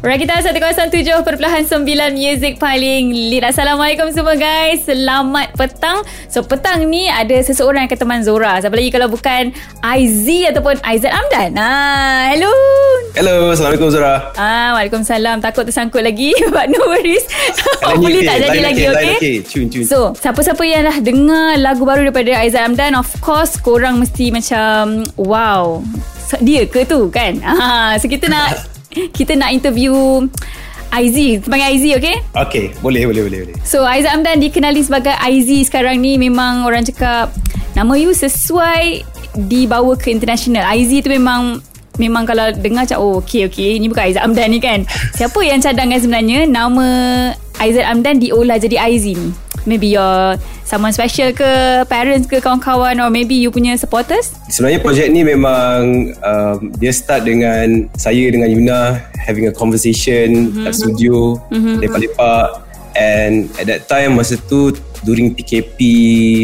Rakita 107.9 Music paling lead Assalamualaikum semua guys. Selamat petang. So petang ni ada seseorang yang teman Zora. Siapa lagi kalau bukan IZ ataupun Aizat Amdan? Ah, Hello. Hello Assalamualaikum Zora. Ah, Waalaikumsalam. Takut tersangkut lagi But no worries. Boleh tak jadi lagi okay? okay. Cun, cun. So siapa-siapa yang dah dengar lagu baru daripada Aizat Amdan Of course korang mesti macam Wow. Dia ke tu kan? Ah, So kita nak kita nak interview IZ Panggil IZ okay? Okay boleh boleh boleh, boleh. So Aizat Amdan dikenali sebagai IZ sekarang ni. Memang orang cakap Nama you sesuai Dibawa ke international. IZ tu memang Memang kalau dengar macam Oh okay okay Ini bukan Aizat Amdan ni kan. Siapa yang cadangkan sebenarnya Nama Aizat Amdan diolah jadi IZ ni Maybe your someone special ke parents ke kawan-kawan or maybe you punya supporters? Sebenarnya projek ni memang um, dia start dengan saya dengan Yuna having a conversation mm-hmm. kat studio mm-hmm. lepak-lepak and at that time masa tu during PKP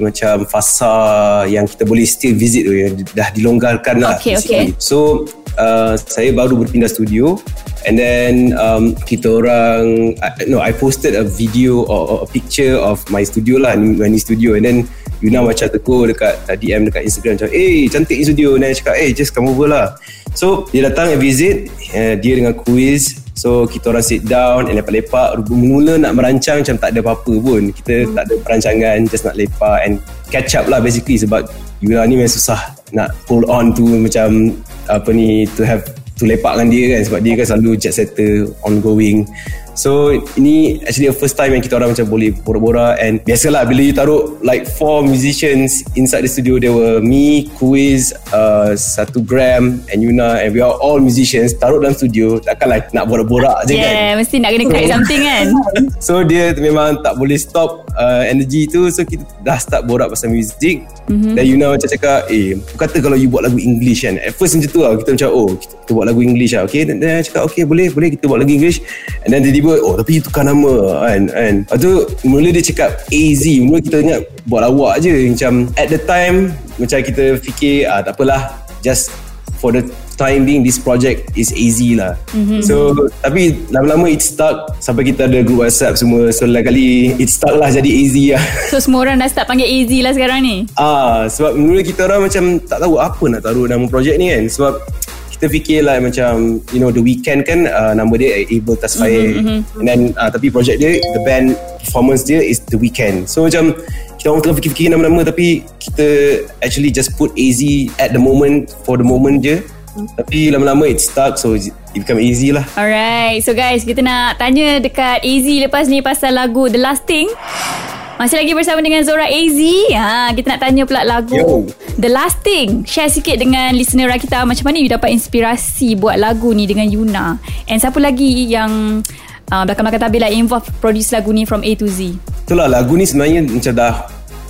macam fasa yang kita boleh still visit tu dah dilonggarkan lah. Okay, okay. So uh, saya baru berpindah studio And then um, kita orang, uh, no, I posted a video or, or a picture of my studio lah, my new studio. And then Yuna macam tegur dekat DM dekat Instagram macam, eh cantik ni studio. Dan cakap, eh just come over lah. So dia datang and visit, uh, dia dengan quiz. So kita orang sit down and lepak-lepak. Mula nak merancang macam tak ada apa-apa pun. Kita hmm. tak ada perancangan, just nak lepak and catch up lah basically sebab Yuna ni memang susah nak pull on tu macam apa ni to have to lepak dengan dia kan. Sebab dia kan selalu jet setter ongoing so ini actually the first time yang kita orang macam boleh borak-borak and biasalah bila you taruh like four musicians inside the studio there were me Quiz uh, satu Gram and Yuna and we are all musicians taruh dalam studio takkan like nak borak-borak je yeah, kan? Yeah mesti nak kena create something kan? So dia memang tak boleh stop uh, energy tu. So kita dah start borak pasal music. Mm-hmm. dan Yuna macam cakap eh kata kalau you buat lagu English kan? At first macam tu lah kita macam oh kita, kita buat lagu English lah. Okay dan dia cakap okay boleh boleh kita buat lagu English. And then tiba-tiba oh tapi tukar nama kan kan lepas tu mula dia cakap AZ mula kita ingat buat lawak je macam at the time macam kita fikir ah, tak apalah just for the time being this project is easy lah. Mm-hmm. So tapi lama-lama it stuck sampai kita ada group WhatsApp semua. So lain kali it stuck lah jadi easy lah. So semua orang dah start panggil easy lah sekarang ni. Ah sebab mula kita orang macam tak tahu apa nak taruh nama project ni kan. Sebab kita fikir lah macam you know the weekend kan uh, nama dia Able Tasfaye mm-hmm, mm-hmm. and then uh, tapi project dia the band performance dia is the weekend. So macam kita orang tengah fikir-fikir nama-nama tapi kita actually just put AZ at the moment for the moment je. Tapi lama-lama it stuck so it become easy lah. Alright So guys kita nak tanya dekat AZ lepas ni pasal lagu The Last Thing masih lagi bersama dengan Zora AZ ha, Kita nak tanya pula lagu Yo. The Last Thing. Share sikit dengan listener kita Macam mana you dapat inspirasi Buat lagu ni dengan Yuna? And siapa lagi yang uh, Belakang-belakang tabir lah Involve produce lagu ni From A to Z? Itulah lagu ni sebenarnya Macam dah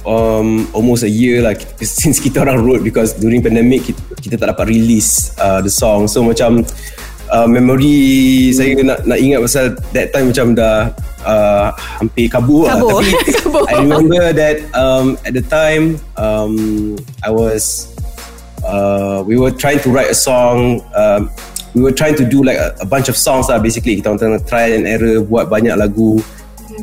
um, Almost a year lah Since kita orang wrote Because during pandemic Kita, kita tak dapat release uh, The song. So macam uh, Memory Saya nak, nak ingat pasal That time macam dah uh, hampir kabur, kabur. lah tapi I remember that um, at the time um, I was uh, we were trying to write a song um, we were trying to do like a, a bunch of songs lah basically. Kita tengah try and error buat banyak lagu.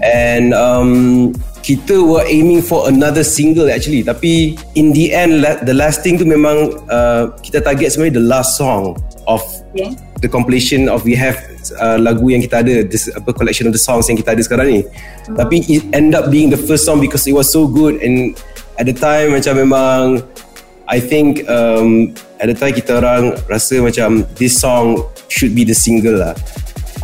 And um, kita were aiming for another single actually. Tapi in the end the last thing tu memang uh, kita target sebenarnya the last song of yeah. The compilation of we have uh, lagu yang kita ada this apa collection of the songs yang kita ada sekarang ni mm. tapi it end up being the first song because it was so good and at the time macam memang I think um, at the time kita orang rasa macam this song should be the single lah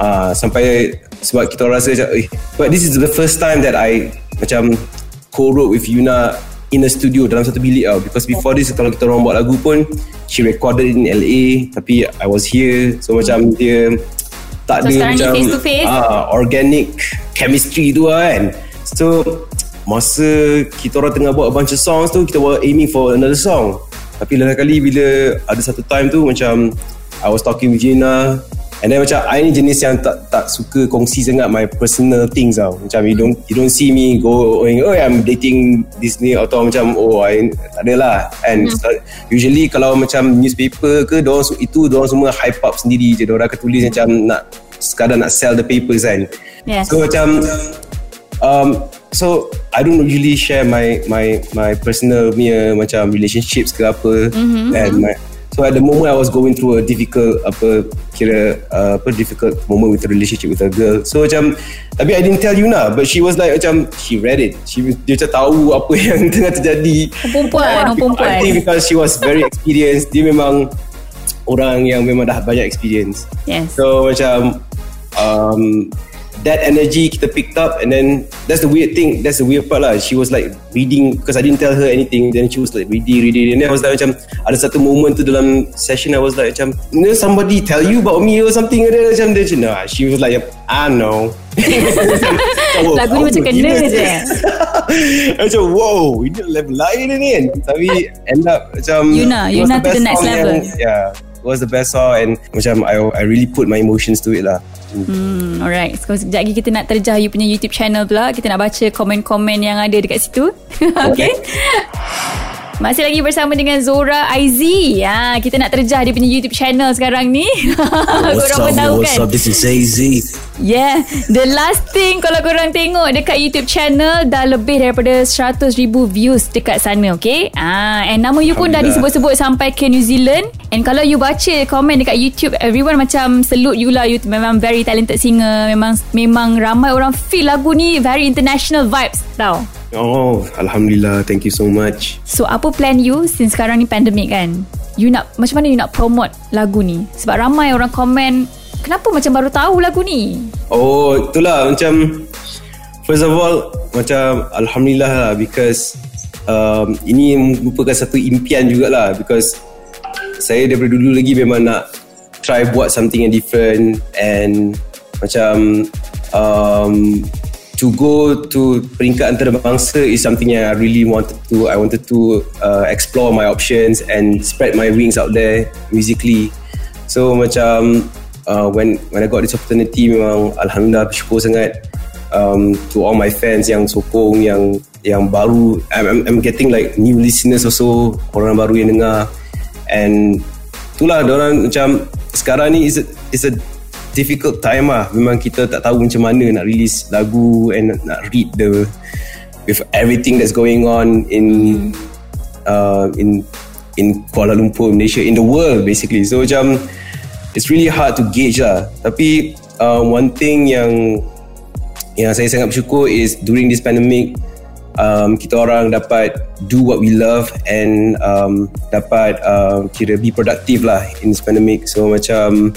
uh, sampai sebab kita orang rasa macam eh, but this is the first time that I macam co-wrote with Yuna in a studio dalam satu bilik tau. Because before this kalau kita orang buat lagu pun she recorded in LA tapi I was here. So macam dia tak so, ada macam face to face. Ah, organic chemistry tu lah kan. So masa kita orang tengah buat a bunch of songs tu kita were aiming for another song. Tapi lain kali bila ada satu time tu macam I was talking with Gina And then macam I ni jenis yang tak tak suka kongsi sangat my personal things tau. Macam you don't you don't see me go going oh I'm dating this ni atau macam oh I tak adalah. And hmm. usually kalau macam newspaper ke dorang itu dorang semua hype up sendiri je. Dorang akan tulis macam nak sekadar nak sell the papers kan. Yes. So macam um, so I don't usually share my my my personal punya macam relationships ke apa mm-hmm. and my so at the moment I was going through a difficult apa kira uh, apa difficult moment with a relationship with a girl. So macam tapi I didn't tell you lah but she was like macam she read it. She dia macam tahu apa yang tengah terjadi. Perempuan perempuan. I think because she was very experienced. Dia memang orang yang memang dah banyak experience. Yes. So macam um, that energy kita picked up and then that's the weird thing that's the weird part lah. She was like reading because I didn't tell her anything then she was like reading reading and then I was like macam ada satu moment tu dalam session I was like macam you know somebody tell you about me or something and then macam dia macam nah she was like I know. Lagu ni macam kena je. macam wow ini level lain ni. Kan tapi end up macam Yuna Yuna to the next level yang, yeah was the best song and macam I I really put my emotions to it lah. Hmm, alright. So, sekejap lagi kita nak terjah you punya YouTube channel pula. Kita nak baca komen-komen yang ada dekat situ. okay. Masih lagi bersama dengan Zora Aizi. Ha, kita nak terjah dia punya YouTube channel sekarang ni. what's korang up, tahu what's kan? up? This is Aizi. Yeah. The last thing kalau korang tengok dekat YouTube channel dah lebih daripada 100,000 views dekat sana. Okay. Ha, and nama you pun dah disebut-sebut sampai ke New Zealand. And kalau you baca komen dekat YouTube, everyone macam salute you lah. You memang very talented singer. Memang memang ramai orang feel lagu ni very international vibes tau. Oh, Alhamdulillah. Thank you so much. So, apa plan you since sekarang ni pandemik kan? You nak, macam mana you nak promote lagu ni? Sebab ramai orang komen, kenapa macam baru tahu lagu ni? Oh, itulah macam, first of all, macam Alhamdulillah lah because um, ini merupakan satu impian jugalah because saya daripada dulu lagi memang nak try buat something yang different and macam um, to go to peringkat antarabangsa is something yang I really wanted to I wanted to uh, explore my options and spread my wings out there musically. So macam uh, when when I got this opportunity memang alhamdulillah bersyukur sangat um, to all my fans yang sokong yang yang baru. I'm, I'm, getting like new listeners also orang baru yang dengar. And itulah orang macam sekarang ni is a, is a difficult time lah. Memang kita tak tahu macam mana nak release lagu and nak read the with everything that's going on in uh, in in Kuala Lumpur Malaysia in the world basically. So macam it's really hard to gauge lah. Tapi uh, one thing yang yang saya sangat bersyukur is during this pandemic um, kita orang dapat do what we love and um, dapat uh, kira be productive lah in this pandemic. So macam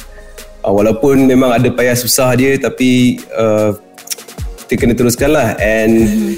uh, walaupun memang ada payah susah dia tapi uh, kita kena teruskan lah and mm-hmm.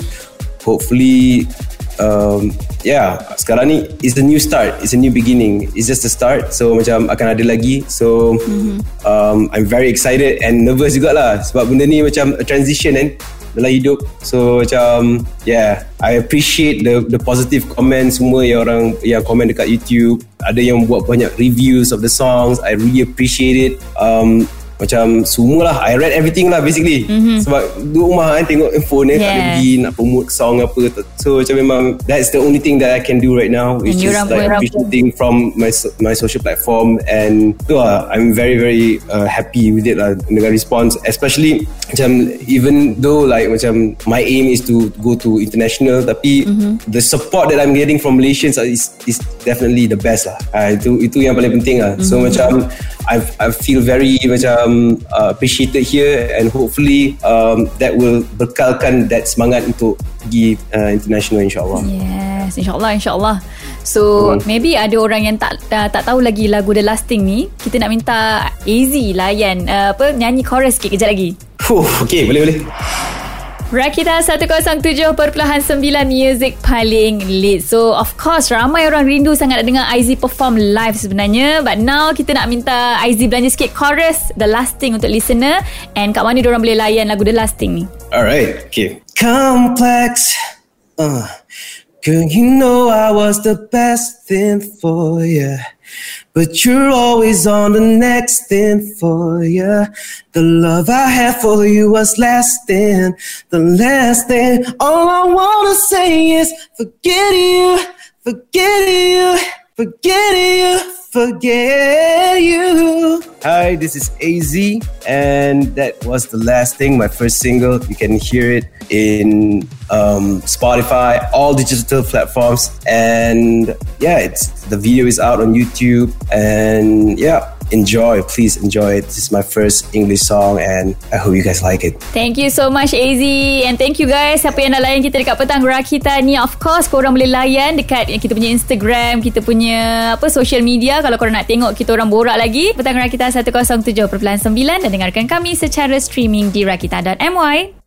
hopefully um, yeah sekarang ni is a new start. It's a new beginning. It's just a start. So macam akan ada lagi. So mm-hmm. um, I'm very excited and nervous jugalah. Sebab benda ni macam a transition kan dalam hidup. So macam yeah I appreciate the the positive comments semua yang orang yang komen dekat YouTube. Ada yang buat banyak reviews of the songs. I really appreciate it. Um, macam semua lah I read everything lah basically mm-hmm. sebab duduk rumah kan tengok phone ni yeah. tak pergi nak promote song apa so macam memang that's the only thing that I can do right now which is like appreciating from my my social platform and tu lah I'm very very uh, happy with it lah dengan response especially macam even though like macam my aim is to go to international tapi mm-hmm. the support that I'm getting from Malaysians is is definitely the best lah uh, itu itu yang paling penting lah mm-hmm. so macam I I feel very macam um, uh, appreciated here and hopefully um, that will bekalkan that semangat untuk pergi uh, international insyaAllah. Yes insyaAllah insyaAllah. So hmm. maybe ada orang yang tak uh, tak tahu lagi lagu The Lasting ni kita nak minta AZ layan uh, apa nyanyi chorus sikit kejap lagi. Fuh, okay boleh boleh Rakita 107.9 Music paling lit. So of course Ramai orang rindu sangat Nak dengar IZ perform live sebenarnya. But now Kita nak minta IZ belanja sikit Chorus The Lasting untuk listener. And kat mana orang boleh layan Lagu The Lasting ni. Alright Okay. Complex. Uh, Girl you know I was the best thing for you But you're always on the next thing for you. The love I had for you was lasting, the last thing. All I wanna say is forget you, forget you, forget you forget you. Hi, this is AZ, and that was the last thing, my first single. You can hear it in um, Spotify, all digital platforms, and yeah, it's the video is out on YouTube, and yeah enjoy. Please enjoy it. This is my first English song and I hope you guys like it. Thank you so much AZ and thank you guys siapa yang dah layan kita dekat petang gerak kita ni of course korang boleh layan dekat kita punya Instagram, kita punya apa social media kalau korang nak tengok kita orang borak lagi petang gerak kita 107.9 dan dengarkan kami secara streaming di rakita.my.